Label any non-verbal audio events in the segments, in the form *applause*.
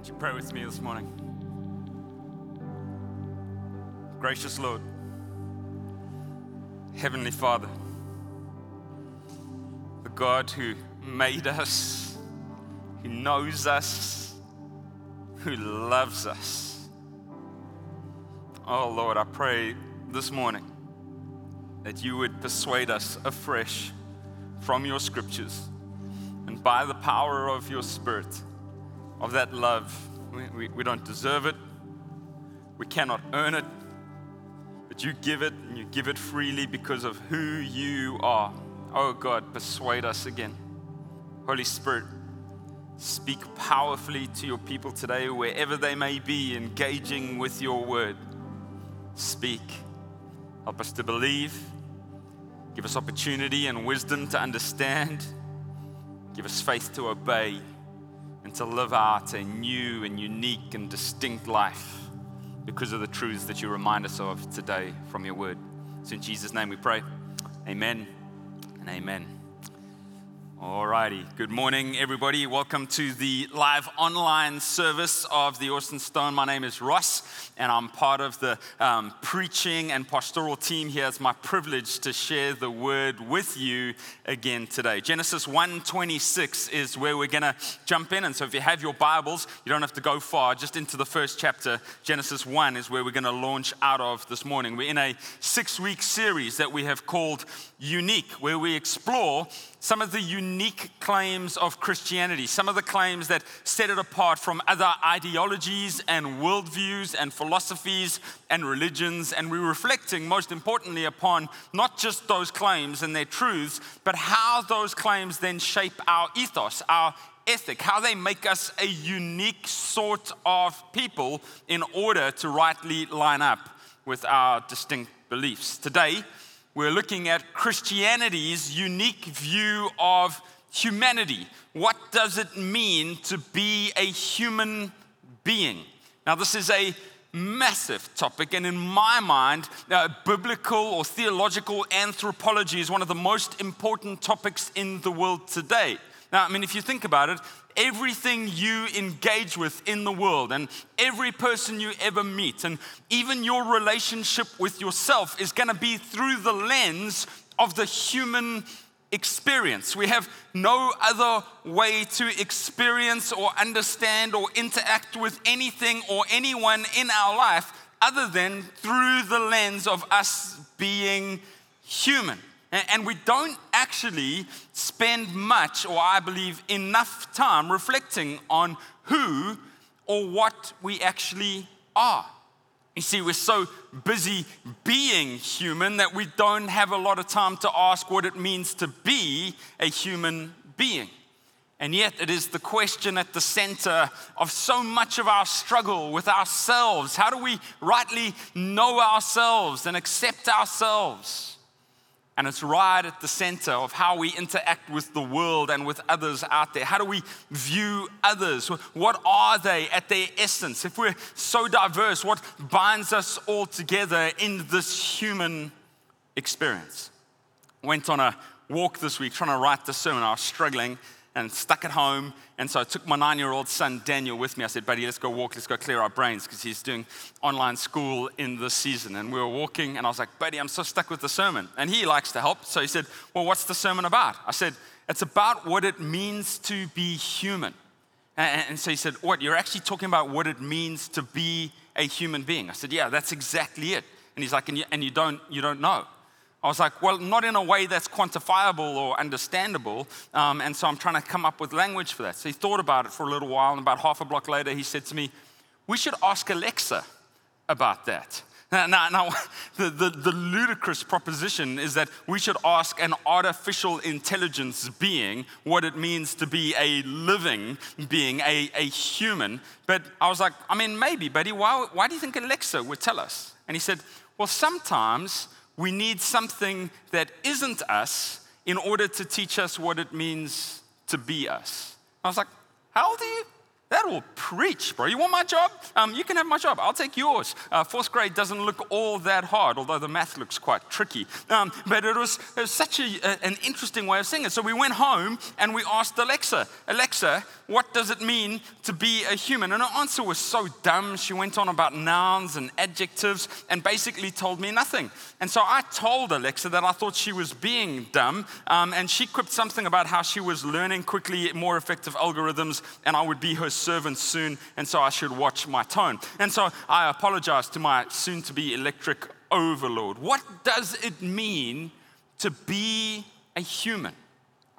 Would you pray with me this morning? Gracious Lord, Heavenly Father, the God who made us, who knows us, who loves us. Oh Lord, I pray this morning that you would persuade us afresh from your scriptures and by the power of your Spirit of that love. We, we, we don't deserve it, we cannot earn it, but you give it and you give it freely because of who you are. Oh God, persuade us again. Holy Spirit, speak powerfully to your people today, wherever they may be engaging with your word. Speak. Help us to believe. Give us opportunity and wisdom to understand. Give us faith to obey and to live out a new and unique and distinct life because of the truths that you remind us of today from your word. So, in Jesus' name we pray. Amen and amen. Alrighty, good morning, everybody. Welcome to the live online service of the Austin Stone. My name is Ross, and I'm part of the um, preaching and pastoral team here. It's my privilege to share the word with you again today. Genesis 1:26 is where we're going to jump in, and so if you have your Bibles, you don't have to go far. Just into the first chapter, Genesis 1 is where we're going to launch out of this morning. We're in a six-week series that we have called Unique, where we explore some of the unique claims of Christianity, some of the claims that set it apart from other ideologies and worldviews and philosophies and religions. And we're reflecting, most importantly, upon not just those claims and their truths, but how those claims then shape our ethos, our ethic, how they make us a unique sort of people in order to rightly line up with our distinct beliefs. Today, we're looking at Christianity's unique view of humanity. What does it mean to be a human being? Now, this is a massive topic, and in my mind, uh, biblical or theological anthropology is one of the most important topics in the world today. Now, I mean, if you think about it, everything you engage with in the world and every person you ever meet, and even your relationship with yourself, is going to be through the lens of the human experience. We have no other way to experience or understand or interact with anything or anyone in our life other than through the lens of us being human. And we don't actually spend much, or I believe enough time, reflecting on who or what we actually are. You see, we're so busy being human that we don't have a lot of time to ask what it means to be a human being. And yet, it is the question at the center of so much of our struggle with ourselves. How do we rightly know ourselves and accept ourselves? And it's right at the center of how we interact with the world and with others out there. How do we view others? What are they at their essence? If we're so diverse, what binds us all together in this human experience? Went on a walk this week trying to write the sermon. I was struggling and stuck at home. And so I took my nine year old son, Daniel, with me. I said, buddy, let's go walk, let's go clear our brains because he's doing online school in this season. And we were walking, and I was like, buddy, I'm so stuck with the sermon. And he likes to help. So he said, well, what's the sermon about? I said, it's about what it means to be human. And so he said, What? You're actually talking about what it means to be a human being? I said, Yeah, that's exactly it. And he's like, And you, and you, don't, you don't know. I was like, well, not in a way that's quantifiable or understandable. Um, and so I'm trying to come up with language for that. So he thought about it for a little while. And about half a block later, he said to me, we should ask Alexa about that. *laughs* Now, now, now *laughs* the, the, the, ludicrous proposition is that we should ask an artificial intelligence being what it means to be a living being, a, a human. But I was like, I mean, maybe, buddy, why, why do you think Alexa would tell us? And he said, well, sometimes we need something that isn't us in order to teach us what it means to be us. I was like, How old are you? That will preach, bro. You want my job? Um, you can have my job. I'll take yours. Uh, fourth grade doesn't look all that hard, although the math looks quite tricky. Um, but it was, it was such a, a, an interesting way of saying it. So we went home and we asked Alexa, Alexa, what does it mean to be a human? And her answer was so dumb. She went on about nouns and adjectives and basically told me nothing. And so I told Alexa that I thought she was being dumb. Um, and she quipped something about how she was learning quickly more effective algorithms and I would be her servant soon, and so I should watch my tone. And so I apologize to my soon to be electric overlord. What does it mean to be a human?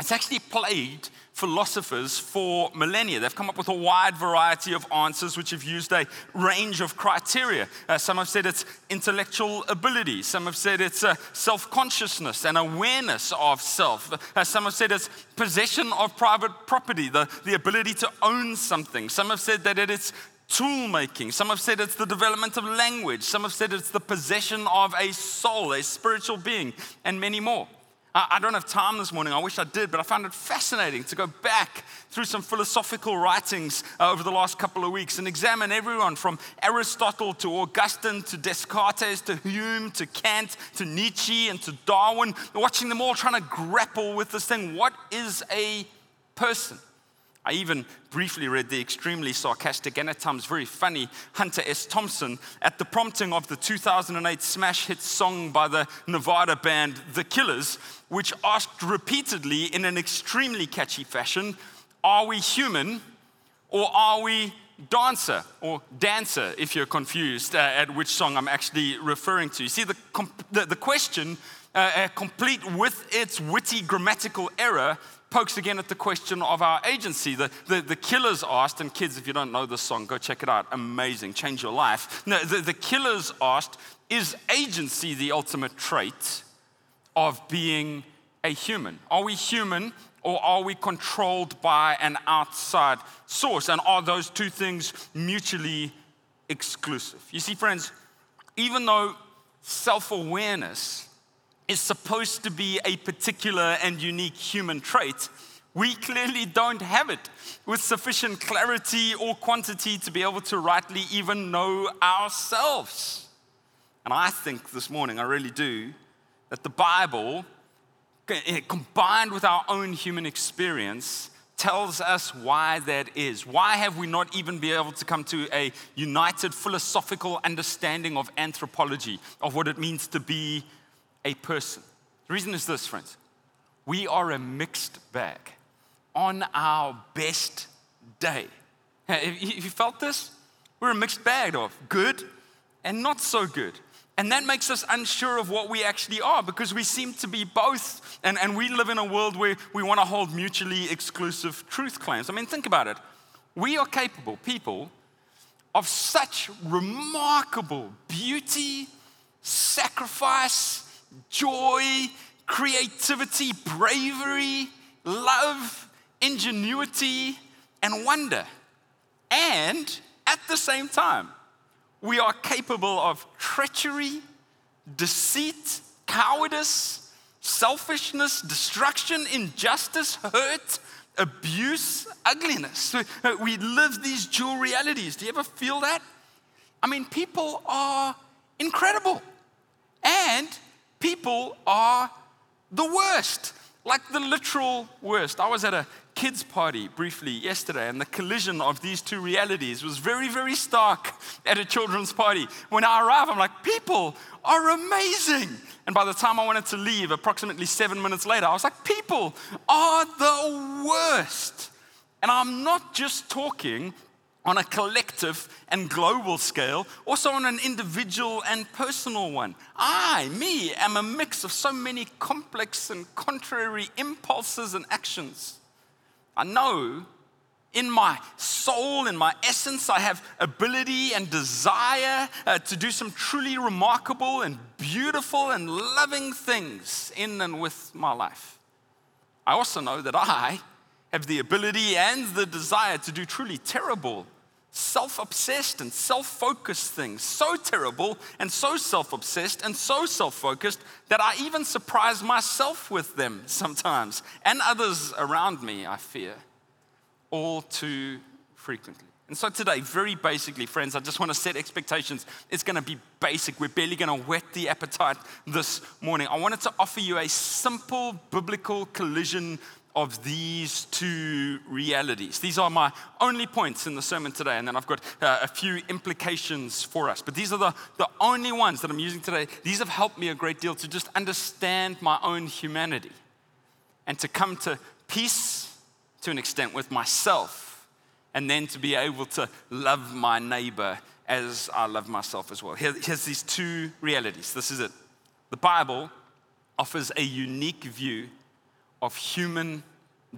It's actually plagued philosophers for millennia. They've come up with a wide variety of answers which have used a range of criteria. Uh, some have said it's intellectual ability, some have said it's uh, self consciousness and awareness of self. Uh, some have said it's possession of private property, the, the ability to own something. Some have said that it's tool making. Some have said it's the development of language. Some have said it's the possession of a soul, a spiritual being, and many more. I don't have time this morning. I wish I did, but I found it fascinating to go back through some philosophical writings uh, over the last couple of weeks and examine everyone from Aristotle to Augustine to Descartes to Hume to Kant to Nietzsche and to Darwin, watching them all trying to grapple with this thing what is a person? I even briefly read the extremely sarcastic and at times very funny Hunter S. Thompson at the prompting of the 2008 smash hit song by the Nevada band The Killers, which asked repeatedly in an extremely catchy fashion Are we human or are we dancer or dancer if you're confused uh, at which song I'm actually referring to? You see, the, the, the question, uh, uh, complete with its witty grammatical error, pokes again at the question of our agency. The, the, the, killers asked, and kids, if you don't know this song, go check it out. Amazing, change your life. No, the, the killers asked, is agency the ultimate trait of being a human? Are we human or are we controlled by an outside source? And are those two things mutually exclusive? You see, friends, even though self awareness is supposed to be a particular and unique human trait, we clearly don't have it with sufficient clarity or quantity to be able to rightly even know ourselves. And I think this morning, I really do, that the Bible, eh, combined with our own human experience, tells us why that is. Why have we not even been able to come to a united philosophical understanding of anthropology, of what it means to be a person. The reason is this, friends. We are a mixed bag on our best day. Have you felt this? We're a mixed bag of good and not so good. And that makes us unsure of what we actually are because we seem to be both. And, and we live in a world where we want to hold mutually exclusive truth claims. I mean, think about it. We are capable, people, of such remarkable beauty, sacrifice, joy, creativity, bravery, love, ingenuity, and wonder. And at the same time, we are capable of treachery, deceit, cowardice, selfishness, destruction, injustice, hurt, abuse, ugliness. We live these dual realities. Do you ever feel that? I mean, people are incredible. And people are the worst, like the literal worst. I was at a kids' party briefly yesterday, and the collision of these two realities was very, very stark at a children's party. When I arrived, I'm like, people are amazing. And by the time I wanted to leave, approximately seven minutes later, I was like, people are the worst. And I'm not just talking on a collective and global scale, also on an individual and personal one. I, me, am a mix of so many complex and contrary impulses and actions. I know in my soul, in my essence, I have ability and desire uh, to do some truly remarkable and beautiful and loving things in and with my life. I also know that I have the ability and the desire to do truly terrible, self obsessed, and self focused things. So terrible and so self obsessed and so self focused that I even surprise myself with them *laughs* sometimes and others around me, I fear. All too frequently. And so today, very basically, friends, I just want to set expectations. It's going to be basic. We're barely going to whet the appetite this morning. I wanted to offer you a simple biblical collision of these two realities. These are my only points in the sermon today, and then I've got uh, a few implications for us. But these are the, the only ones that I'm using today. These have helped me a great deal to just understand my own humanity and to come to peace to an extent with myself and then to be able to love my neighbor as I love myself as well. Here, here's these two realities. This is it. The Bible offers a unique view of human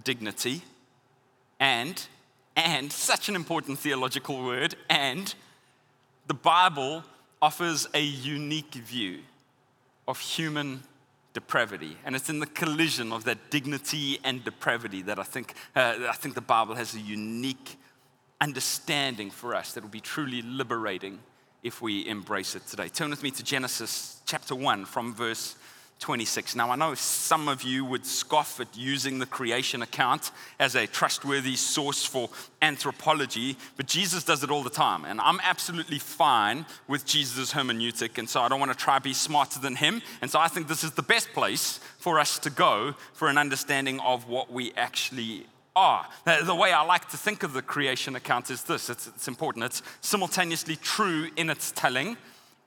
dignity and and such an important theological word and the Bible offers a unique view of human depravity. And it's in the collision of that dignity and depravity that I think, uh, I think the Bible has a unique understanding for us that will be truly liberating if we embrace it today. Turn with me to Genesis chapter 1 from verse 26. Now, I know some of you would scoff at using the creation account as a trustworthy source for anthropology, but Jesus does it all the time. And I'm absolutely fine with Jesus' hermeneutic, and so I don't want to try to be smarter than him. And so I think this is the best place for us to go for an understanding of what we actually are. The way I like to think of the creation account is this it's, it's important. It's simultaneously true in its telling,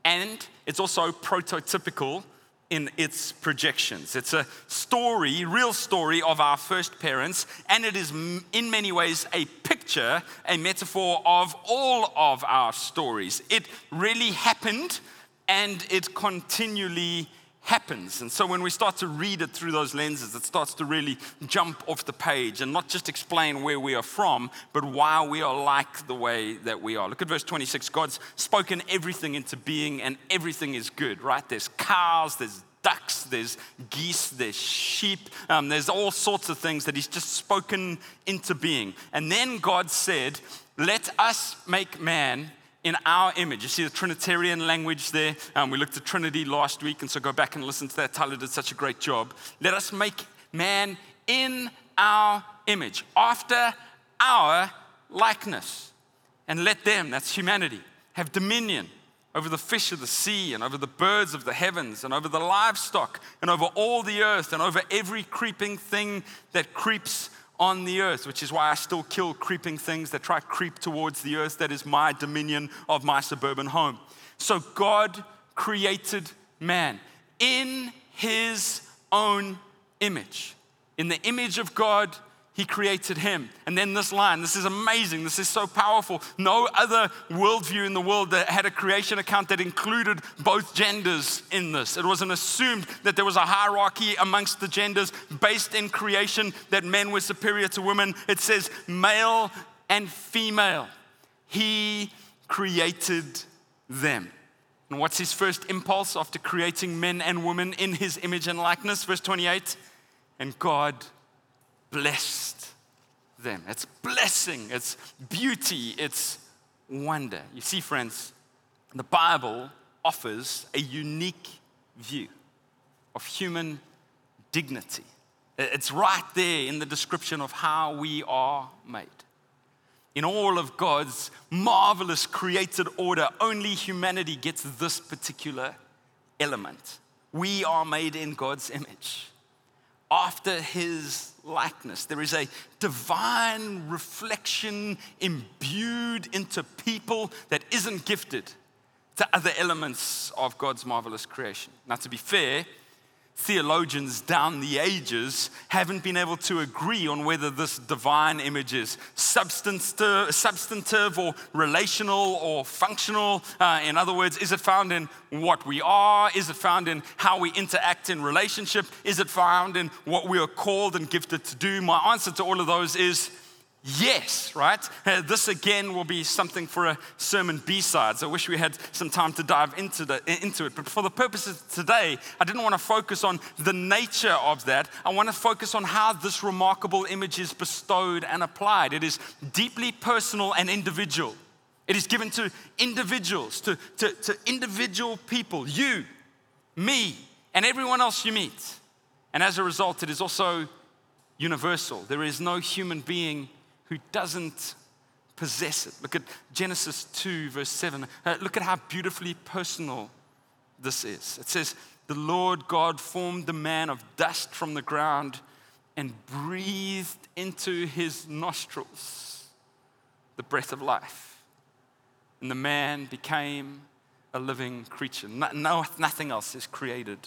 and it's also prototypical in its projections. It's a story, real story of our first parents, and it is in many ways a picture, a metaphor of all of our stories. It really happened, and it continually happens. And so when we start to read it through those lenses, it starts to really jump off the page and not just explain where we are from, but why we are like the way that we are. Look at verse 26. God's spoken everything into being, and everything is good, right? There's cows, there's ducks, there's geese, there's sheep, um, there's all sorts of things that He's just spoken into being. And then God said, Let us make man in our image. You see the Trinitarian language there. Um, we looked at Trinity last week, and so go back and listen to that. Tyler did such a great job. Let us make man in our image, after our likeness. And let them, that's humanity, have dominion over the fish of the sea and over the birds of the heavens and over the livestock and over all the earth and over every creeping thing that creeps on the earth, which is why I still kill creeping things that try to creep towards the earth. That is my dominion of my suburban home. So God created man in his own image. In the image of God, he created him. And then this line, this is amazing. This is so powerful. No other worldview in the world that had a creation account that included both genders in this. It wasn't assumed that there was a hierarchy amongst the genders based in creation, that men were superior to women. It says male and female. He created them. And what's his first impulse after creating men and women in his image and likeness? Verse 28 And God blessed them. It's blessing, it's beauty, it's wonder. You see, friends, the Bible offers a unique view of human dignity. It's right there in the description of how we are made. In all of God's marvelous created order, only humanity gets this particular element. We are made in God's image after his likeness. There is a divine reflection imbued into people that isn't gifted to other elements of God's marvelous creation. Now, to be fair, theologians down the ages haven't been able to agree on whether this divine image is substantive, or relational or functional. Uh, in other words, is it found in what we are? Is it found in how we interact in relationship? Is it found in what we are called and gifted to do? My answer to all of those is Yes, right? Uh, this again will be something for a sermon B sides. I wish we had some time to dive into, the, into it. But for the purposes today, I didn't want to focus on the nature of that. I want to focus on how this remarkable image is bestowed and applied. It is deeply personal and individual. It is given to individuals, to, to, to individual people, you, me, and everyone else you meet. And as a result, it is also universal. There is no human being who doesn't possess it. Look at Genesis 2, verse 7. Uh, look at how beautifully personal this is. It says, The Lord God formed the man of dust from the ground and breathed into his nostrils the breath of life. And the man became a living creature. No, no, nothing else is created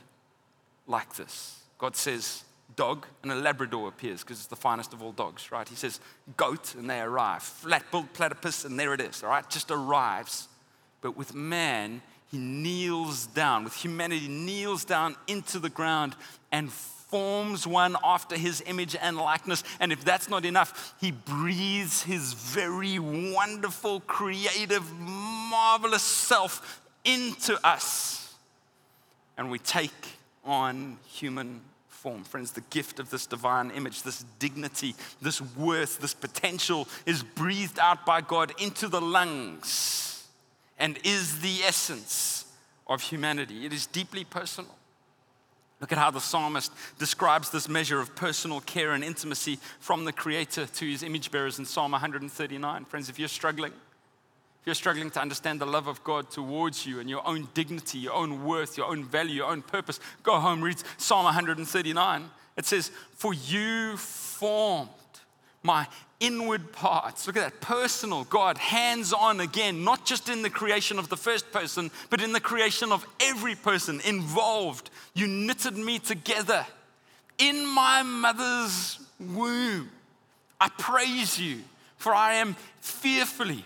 like this. God says, dog, and a Labrador appears because it's the finest of all dogs, right? He says, goat, and they arrive. Flat-billed platypus, and there it is, all right? Just arrives. But with man, he kneels down, with humanity, kneels down into the ground and forms one after his image and likeness. And if that's not enough, he breathes his very wonderful, creative, marvelous self into us. And we take on human form. Friends, the gift of this divine image, this dignity, this worth, this potential is breathed out by God into the lungs and is the essence of humanity. It is deeply personal. Look at how the psalmist describes this measure of personal care and intimacy from the Creator to his image bearers in Psalm 139. Friends, if you're struggling, you're struggling to understand the love of God towards you and your own dignity, your own worth, your own value, your own purpose, go home, read Psalm 139. It says, For you formed my inward parts. Look at that personal God, hands on again, not just in the creation of the first person, but in the creation of every person involved. You knitted me together in my mother's womb. I praise you, for I am fearfully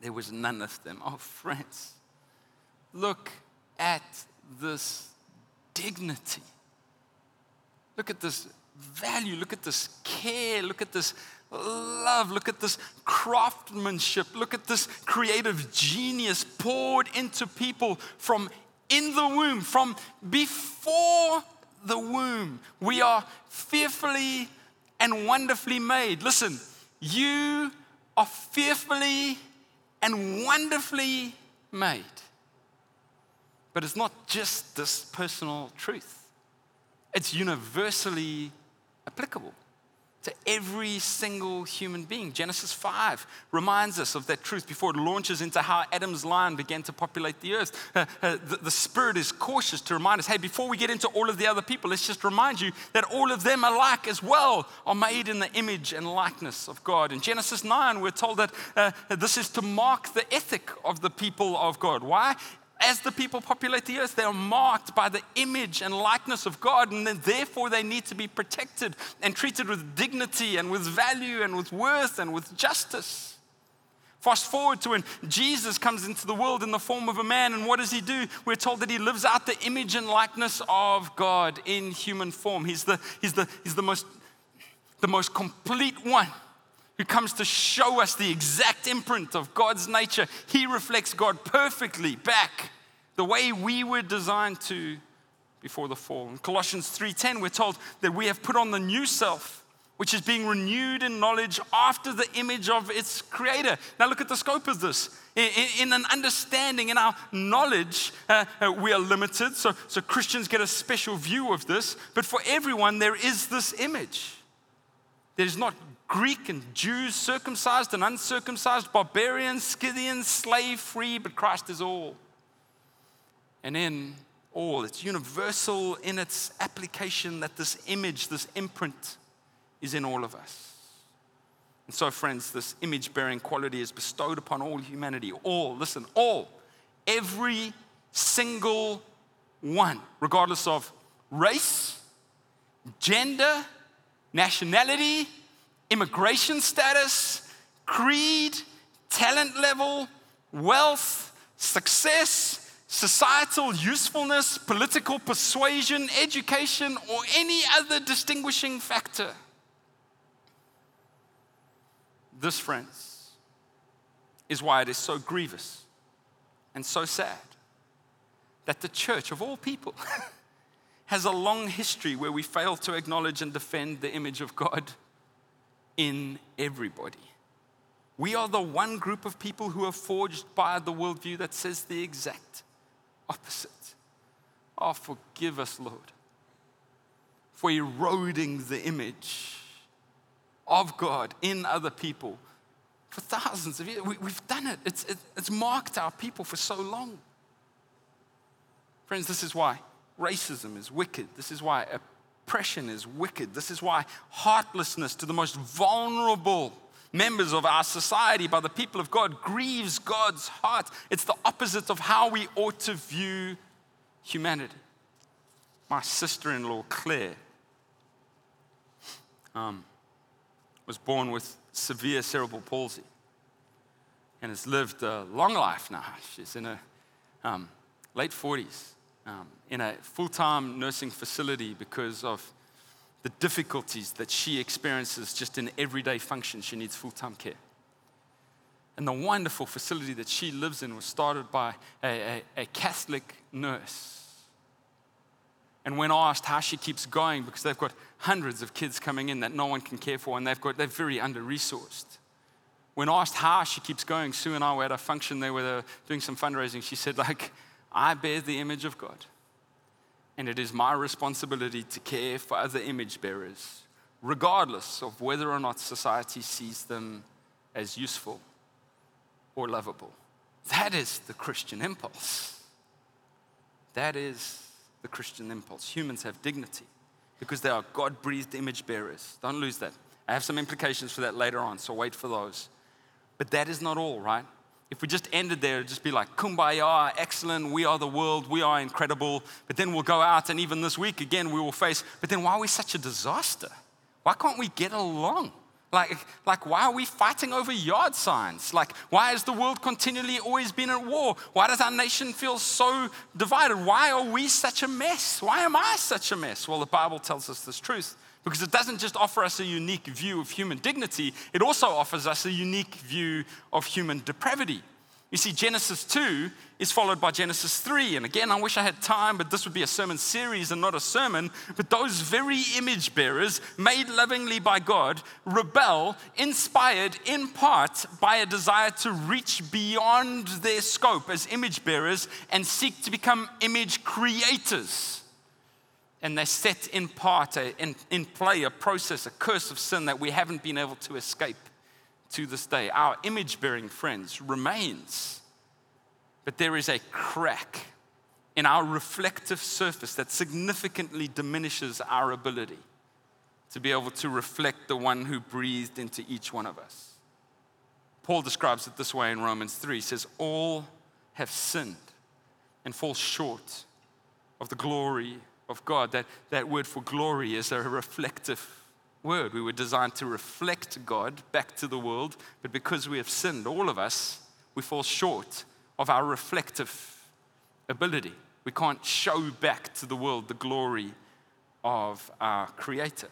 there was none of them. Oh, friends, look at this dignity. Look at this value. Look at this care. Look at this love. Look at this craftsmanship. Look at this creative genius poured into people from in the womb, from before the womb. We are fearfully and wonderfully made. Listen, you are fearfully and wonderfully made. But it's not just this personal truth, it's universally applicable to every single human being. Genesis 5 reminds us of that truth before it launches into how Adam's line began to populate the earth. Uh, uh, the, the, Spirit is cautious to remind us hey, before we get into all of the other people, let's just remind you that all of them alike as well are made in the image and likeness of God. In Genesis 9, we're told that uh, this is to mark the ethic of the people of God. Why? As the people populate the earth, they are marked by the image and likeness of God, and therefore they need to be protected and treated with dignity and with value and with worth and with justice. Fast forward to when Jesus comes into the world in the form of a man, and what does he do? We're told that he lives out the image and likeness of God in human form. He's the, he's the, he's the, most, the most complete one who comes to show us the exact imprint of God's nature. He reflects God perfectly back the way we were designed to before the fall. In Colossians 3:10 we're told that we have put on the new self which is being renewed in knowledge after the image of its creator. Now, look at the scope of this. In, in an understanding, in our knowledge, uh, uh, we are limited. So, so Christians get a special view of this. But for everyone, there is this image. There's not Greek and Jews, circumcised and uncircumcised, barbarians, Scythians, slave free, but Christ is all. And in all, it's universal in its application that this image, this imprint, is in all of us. And so, friends, this image bearing quality is bestowed upon all humanity. All, listen, all, every single one, regardless of race, gender, nationality, immigration status, creed, talent level, wealth, success, societal usefulness, political persuasion, education, or any other distinguishing factor. This, friends, is why it is so grievous and so sad that the church, of all people, *laughs* has a long history where we fail to acknowledge and defend the image of God in everybody. We are the one group of people who are forged by the worldview that says the exact opposite. Oh, forgive us, Lord, for eroding the image of God in other people for thousands of years. We, have done it. It's, it, it's marked our people for so long. Friends, this is why racism is wicked. This is why oppression is wicked. This is why heartlessness to the most vulnerable members of our society by the people of God grieves God's heart. It's the opposite of how we ought to view humanity. My sister in law, Claire, um, was born with severe cerebral palsy and has lived a long life now. She's in her um, late 40s um, in a full time nursing facility because of the difficulties that she experiences just in everyday function. She needs full time care. And the wonderful facility that she lives in was started by a, a, a Catholic nurse. And when asked how she keeps going, because they've got hundreds of kids coming in that no one can care for, and they've got, they're very under resourced. When asked how she keeps going, Sue and I were at a function there where they were doing some fundraising. She said, like, I bear the image of God. And it is my responsibility to care for other image bearers, regardless of whether or not society sees them as useful or lovable. That is the Christian impulse. That is the Christian impulse. Humans have dignity because they are God breathed image bearers. Don't lose that. I have some implications for that later on, so wait for those. But that is not all, right? If we just ended there, it'd just be like, kumbaya, excellent, we are the world, we are incredible. But then we'll go out, and even this week, again, we will face, but then why are we such a disaster? Why can't we get along? Like, like, why are we fighting over yard signs? Like, why has the world continually always been at war? Why does our nation feel so divided? Why are we such a mess? Why am I such a mess? Well, the Bible tells us this truth because it doesn't just offer us a unique view of human dignity, it also offers us a unique view of human depravity. You see, Genesis 2 is followed by Genesis 3. And again, I wish I had time, but this would be a sermon series and not a sermon. But those very image bearers, made lovingly by God, rebel, inspired in part by a desire to reach beyond their scope as image bearers and seek to become image creators. And they set in part, a, in, in play, a process, a curse of sin that we haven't been able to escape to this day. Our image bearing friends remains, but there is a crack in our reflective surface that significantly diminishes our ability to be able to reflect the one who breathed into each one of us. Paul describes it this way in Romans 3 he says, All have sinned and fall short of the glory of God. That, that word for glory is a reflective word. We were designed to reflect God back to the world, but because we have sinned, all of us, we fall short of our reflective ability. We can't show back to the world the glory of our Creator.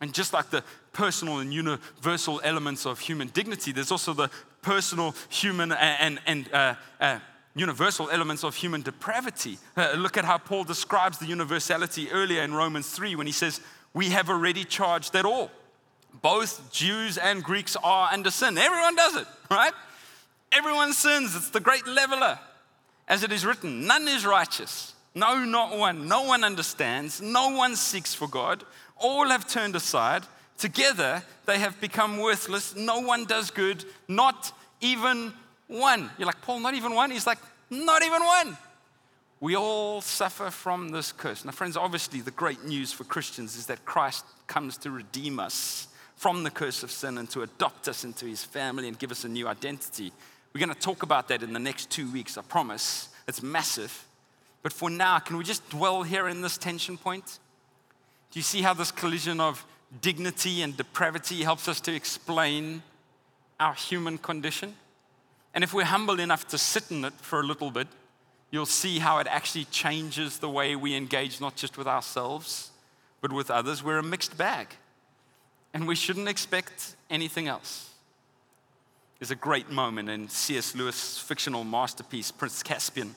And just like the personal and universal elements of human dignity, there's also the personal, human, and, and uh, uh, universal elements of human depravity. Uh, look at how Paul describes the universality earlier in Romans 3 when he says, We have already charged that all. Both Jews and Greeks are under sin. Everyone does it, right? Everyone sins. It's the great leveler. As it is written, none is righteous. No, not one. No one understands. No one seeks for God. All have turned aside. Together they have become worthless. No one does good, not even one. You're like, Paul, not even one? He's like, not even one. We all suffer from this curse. Now, friends, obviously, the great news for Christians is that Christ comes to redeem us from the curse of sin and to adopt us into his family and give us a new identity. We're going to talk about that in the next two weeks, I promise. It's massive. But for now, can we just dwell here in this tension point? Do you see how this collision of dignity and depravity helps us to explain our human condition? And if we're humble enough to sit in it for a little bit, you'll see how it actually changes the way we engage not just with ourselves, but with others. We're a mixed bag, and we shouldn't expect anything else. There's a great moment in C.S. Lewis' fictional masterpiece, Prince Caspian.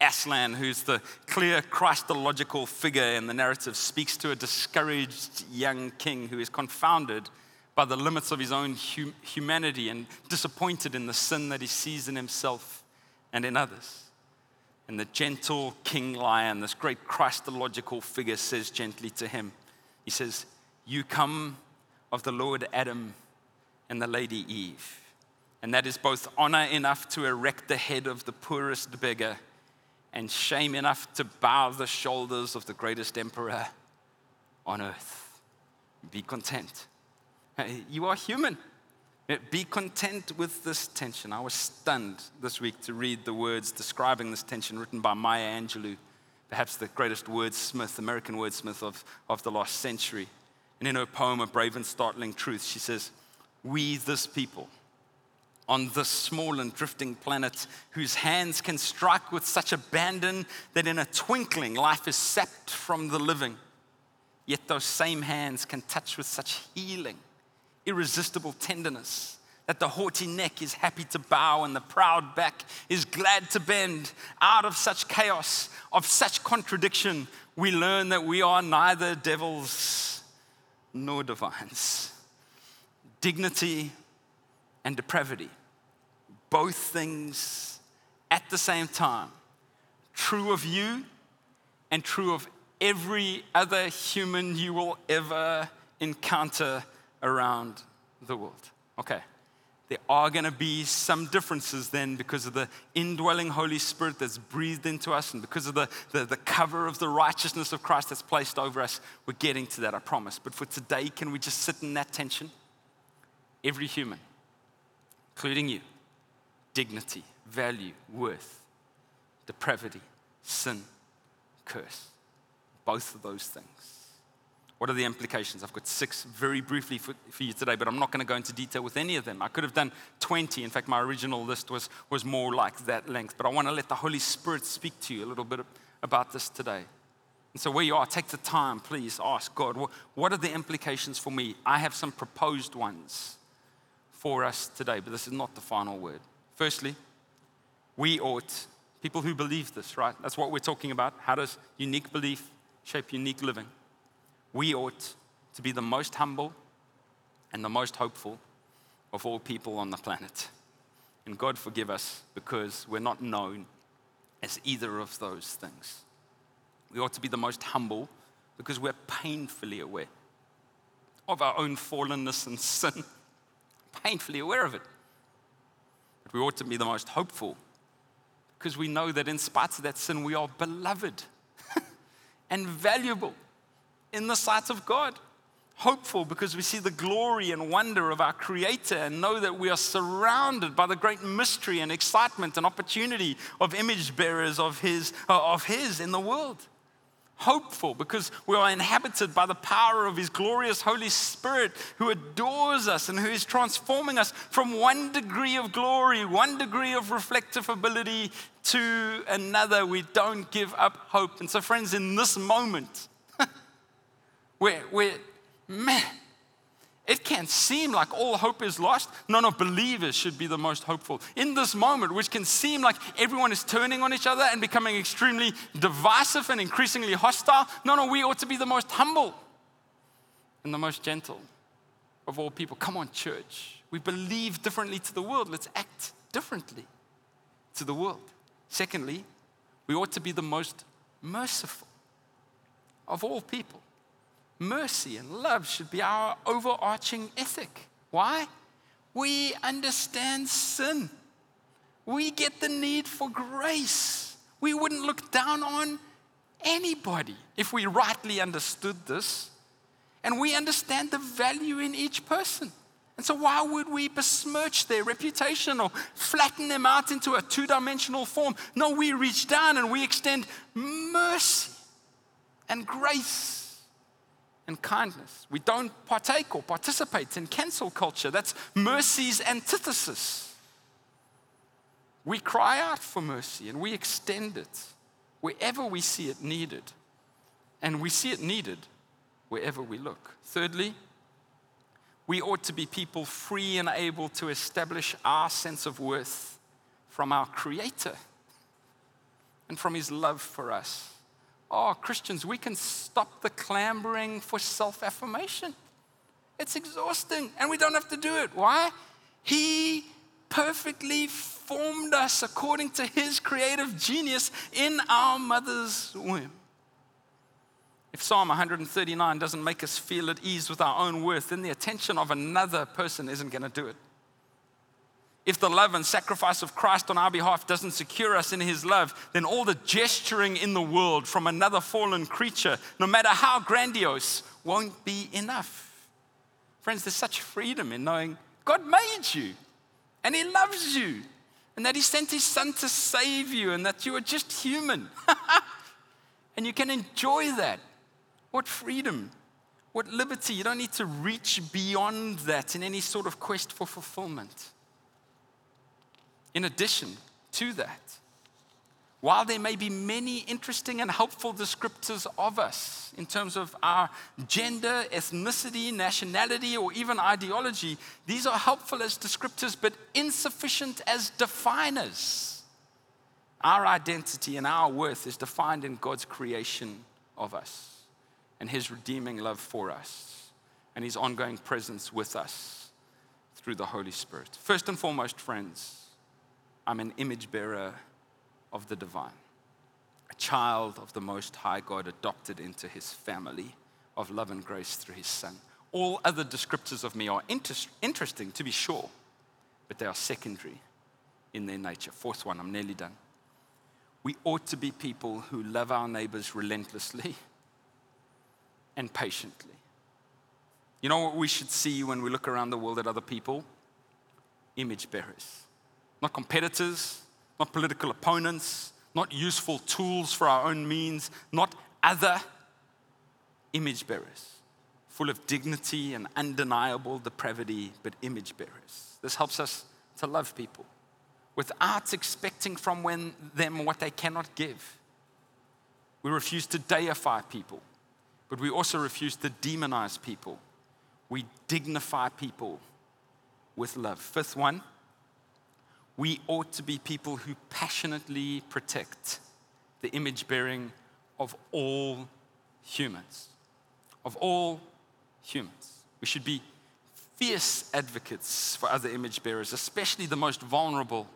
Aslan, who's the clear Christological figure in the narrative, speaks to a discouraged young king who is confounded by the limits of his own hum- humanity and disappointed in the sin that he sees in himself and in others. And the gentle King Lion, this great Christological figure, says gently to him, He says, You come of the Lord Adam and the Lady Eve. And that is both honor enough to erect the head of the poorest beggar and shame enough to bow the shoulders of the greatest emperor on earth. Be content. You are human. Be content with this tension. I was stunned this week to read the words describing this tension written by Maya Angelou, perhaps the greatest wordsmith, American wordsmith of, of the last century. And in her poem, A Brave and Startling Truth, she says, We, this people, on this small and drifting planet whose hands can strike with such abandon that in a twinkling life is sapped from the living. Yet those same hands can touch with such healing, irresistible tenderness that the haughty neck is happy to bow and the proud back is glad to bend. Out of such chaos, of such contradiction, we learn that we are neither devils nor divines. Dignity and depravity both things at the same time. True of you and true of every other human you will ever encounter around the world. Okay, there are going to be some differences then because of the indwelling Holy Spirit that's breathed into us and because of the, the, the, cover of the righteousness of Christ that's placed over us. We're getting to that, I promise. But for today, can we just sit in that tension? Every human, including you, dignity, value, worth, depravity, sin, curse. Both of those things. What are the implications? I've got six very briefly for, for you today, but I'm not going to go into detail with any of them. I could have done 20. In fact, my original list was, was more like that length, but I want to let the Holy Spirit speak to you a little bit about this today. And so, where you are, take the time, please ask God, what are the implications for me? I have some proposed ones for us today, but this is not the final word. Firstly, we ought, people who believe this, right? That's what we're talking about. How does unique belief shape unique living? We ought to be the most humble and the most hopeful of all people on the planet. And God forgive us because we're not known as either of those things. We ought to be the most humble because we're painfully aware of our own fallenness and *laughs* sin, painfully aware of it. But we ought to be the most hopeful because we know that in spite of that sin, we are beloved *laughs* and valuable in the sight of God. Hopeful because we see the glory and wonder of our Creator and know that we are surrounded by the great mystery and excitement and opportunity of image bearers of His, uh, of his in the world hopeful because we are inhabited by the power of His glorious Holy Spirit who adores us and who is transforming us from one degree of glory, one degree of reflective ability to another. We don't give up hope. And so, friends, in this moment, where, where man, it can seem like all hope is lost. No, no, believers should be the most hopeful. In this moment, which can seem like everyone is turning on each other and becoming extremely divisive and increasingly hostile, no, no, we ought to be the most humble and the most gentle of all people. Come on, church. We believe differently to the world. Let's act differently to the world. Secondly, we ought to be the most merciful of all people mercy and love should be our overarching ethic. Why? We understand sin. We get the need for grace. We wouldn't look down on anybody if we rightly understood this. And we understand the value in each person. And so, why would we besmirch their reputation or flatten them out into a two dimensional form? No, we reach down and we extend mercy and grace and kindness. We don't partake or participate in cancel culture. That's mercy's antithesis. We cry out for mercy and we extend it wherever we see it needed. And we see it needed wherever we look. Thirdly, We ought to be people free and able to establish our sense of worth from our Creator and from His love for us. Oh, Christians, we can stop the clambering for self affirmation. It's exhausting, and we don't have to do it. Why? He perfectly formed us according to His creative genius in our mother's womb. If Psalm 139 doesn't make us feel at ease with our own worth, then the attention of another person isn't going to do it. If the love and sacrifice of Christ on our behalf doesn't secure us in his love, then all the gesturing in the world from another fallen creature, no matter how grandiose, won't be enough. Friends, there's such freedom in knowing God made you and he loves you and that he sent his son to save you and that you are just human. *laughs* and you can enjoy that. What freedom, what liberty. You don't need to reach beyond that in any sort of quest for fulfillment. In addition to that, while there may be many interesting and helpful descriptors of us in terms of our gender, ethnicity, nationality, or even ideology, these are helpful as descriptors but insufficient as definers. Our identity and our worth is defined in God's creation of us and His redeeming love for us and His ongoing presence with us through the Holy Spirit. First and foremost, friends, I'm an image bearer of the divine, a child of the Most High God, adopted into his family of love and grace through his Son. All other descriptors of me are inter- interesting, to be sure, but they are secondary in their nature. Fourth one, I'm nearly done. We ought to be people who love our neighbors relentlessly *laughs* and patiently. You know what we should see when we look around the world at other people? Image bearers not competitors, not political opponents, not useful tools for our own means, not other image bearers, full of dignity and undeniable depravity, but image bearers. This helps us to love people without expecting from when, them what they cannot give. We refuse to deify people, but we also refuse to demonize people. We dignify people with love. Fifth one, we ought to be people who passionately protect the image bearing of all humans. Of all humans. We should be fierce advocates for other image bearers, especially the most vulnerable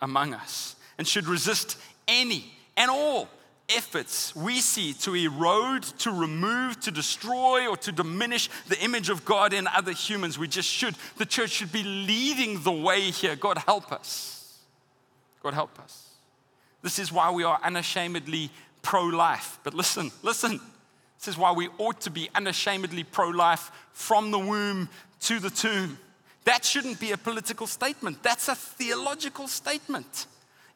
among us, and should resist any and all efforts we see to erode, to remove, to destroy, or to diminish the image of God in other humans. We just should. The church should be leading the way here. God help us. God help us. This is why we are unashamedly pro life. But listen, listen. This is why we ought to be unashamedly pro life from the womb to the tomb. That shouldn't be a political statement, that's a theological statement.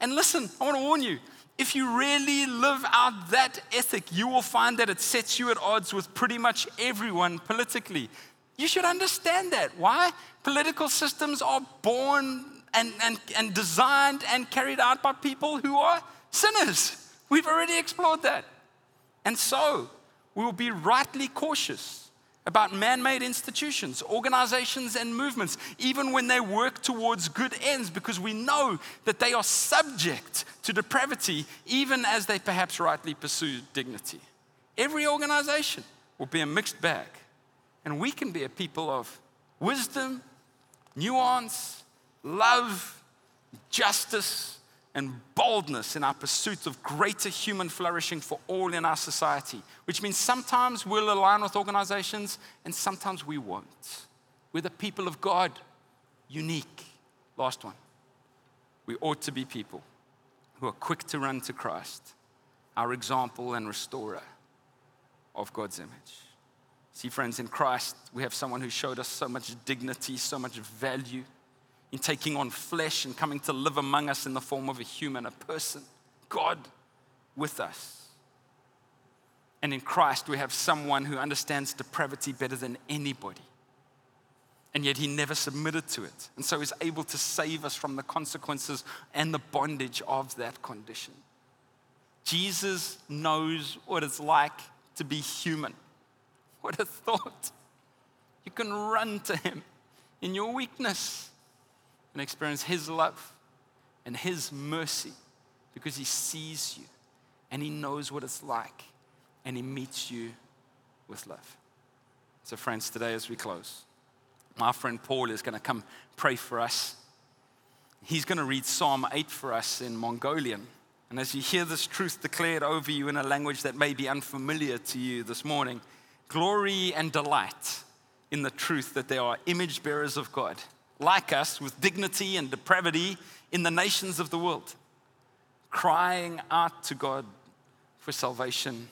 And listen, I want to warn you if you really live out that ethic, you will find that it sets you at odds with pretty much everyone politically. You should understand that. Why? Political systems are born and, and, and designed and carried out by people who are sinners. We've already explored that. And so, we will be rightly cautious about man made institutions, organizations, and movements, even when they work towards good ends, because we know that they are subject to depravity, even as they perhaps rightly pursue dignity. Every organization will be a mixed bag, and we can be a people of wisdom, nuance, love, justice, and boldness in our pursuit of greater human flourishing for all in our society, which means sometimes we'll align with organizations and sometimes we won't. We're the people of God, unique. Last one. We ought to be people who are quick to run to Christ, our example and restorer of God's image. See, friends, in Christ, we have someone who showed us so much dignity, so much value in taking on flesh and coming to live among us in the form of a human, a person, God with us. And in Christ, we have someone who understands depravity better than anybody. And yet, he never submitted to it. And so, he's able to save us from the consequences and the bondage of that condition. Jesus knows what it's like to be human. What a thought. You can run to Him in your weakness and experience His love and His mercy because He sees you and He knows what it's like and He meets you with love. So, friends, today as we close, my friend Paul is going to come pray for us. He's going to read Psalm 8 for us in Mongolian. And as you hear this truth declared over you in a language that may be unfamiliar to you this morning, glory and delight in the truth that there are image bearers of God, like us, with dignity and depravity in the nations of the world, crying out to God for salvation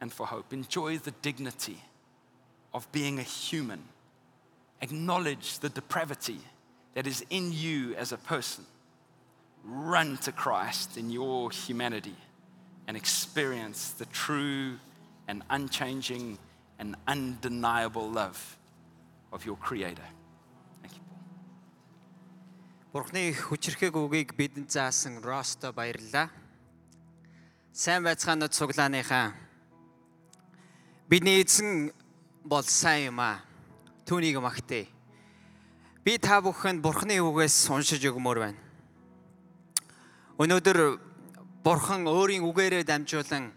and for hope. Enjoy the dignity of being a human. Acknowledge the depravity that is in you as a person. Run to Christ in your humanity and experience the true and unchanging and undeniable love of your Creator. Бурхны хүчрхэг үгийг бидэнд заасан Росто баярлалаа. Сайн байцгаанууд цуглааныхаа бидний эзэн бол сайн юм аа. Түүнийг магтъя. Би та бүхэнд Бурхны үгээс уншиж өгмөр байна. Өнөөдөр Бурхан өөрийн үгээрээ дамжуулан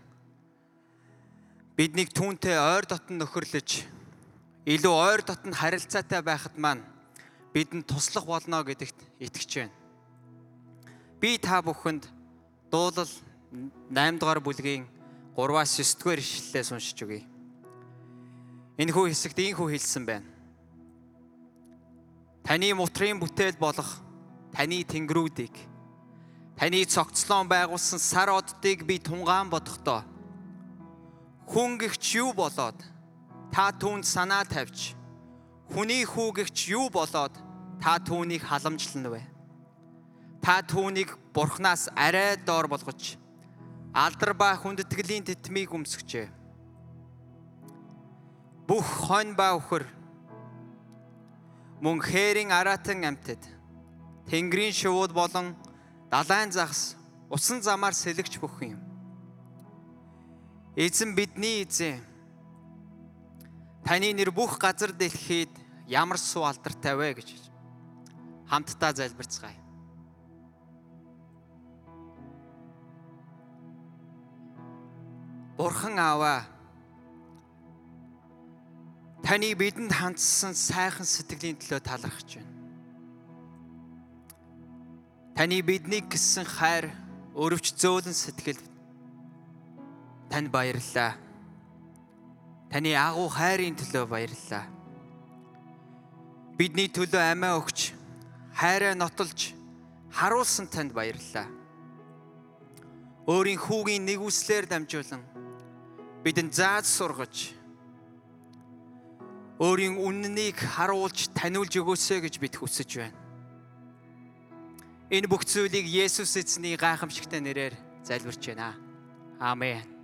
биднийг түүнтэй ойр дотн нөхөрлөж илүү ойр дотн харилцаатай байхад маань бидэнд туслах болно гэдэгт итгэж байна. Би та бүхэнд дуулал 8 дугаар бүлгийн 3-аас 9 дугаар ишлэлээс уншиж өгье. Энэ хүү хэсэгт ийхүү хэлсэн байна. Таны мутрын бүтээл болох таны тэнгэрүүдийг таны цогцлон байгуулсан сар оддыг би тунгаан бодохдоо хүн гихч юу болоод та түүнд санаа тавьж хүний хүү гихч юу болоод та түүнийг халамжлана вэ? Та түүнийг бурхнаас арай доор болгож алдар ба хүндэтгэлийн тэтмийг өмсгчээ. Бүх хонь ба өхөр мөн хээрийн аратан амтд Тэнгэрийн шувууд болон далайн загас усан замаар сэлгэж бүх юм. Эзэн бидний эзэн таны нэр бүх газар дэлхийд ямар суу алдартай вэ гэж хамтдаа залбирцгаая. Бурхан ааваа таны бидэнд хандсан сайхан сэтгэлийн төлөө талархаж байна. Таны биднийг гисэн хайр өрөвч зөөлөн сэтгэл Танд баярлалаа. Таны агуу хайрын төлөө баярлалаа. Бидний төлөө амиа өгч, хайраа нотолж харуулсан танд баярлалаа. Өөрийн хүүгийн нэгүслэр дамжуулан бидэнд зааж сургаж өөрийн үннийг харуулж таниулж өгөөсэй гэж бид хүсэж байна. Энэ бүх зүйлийг Есүс эзний гайхамшигтай нэрээр залбирч байна. Амен.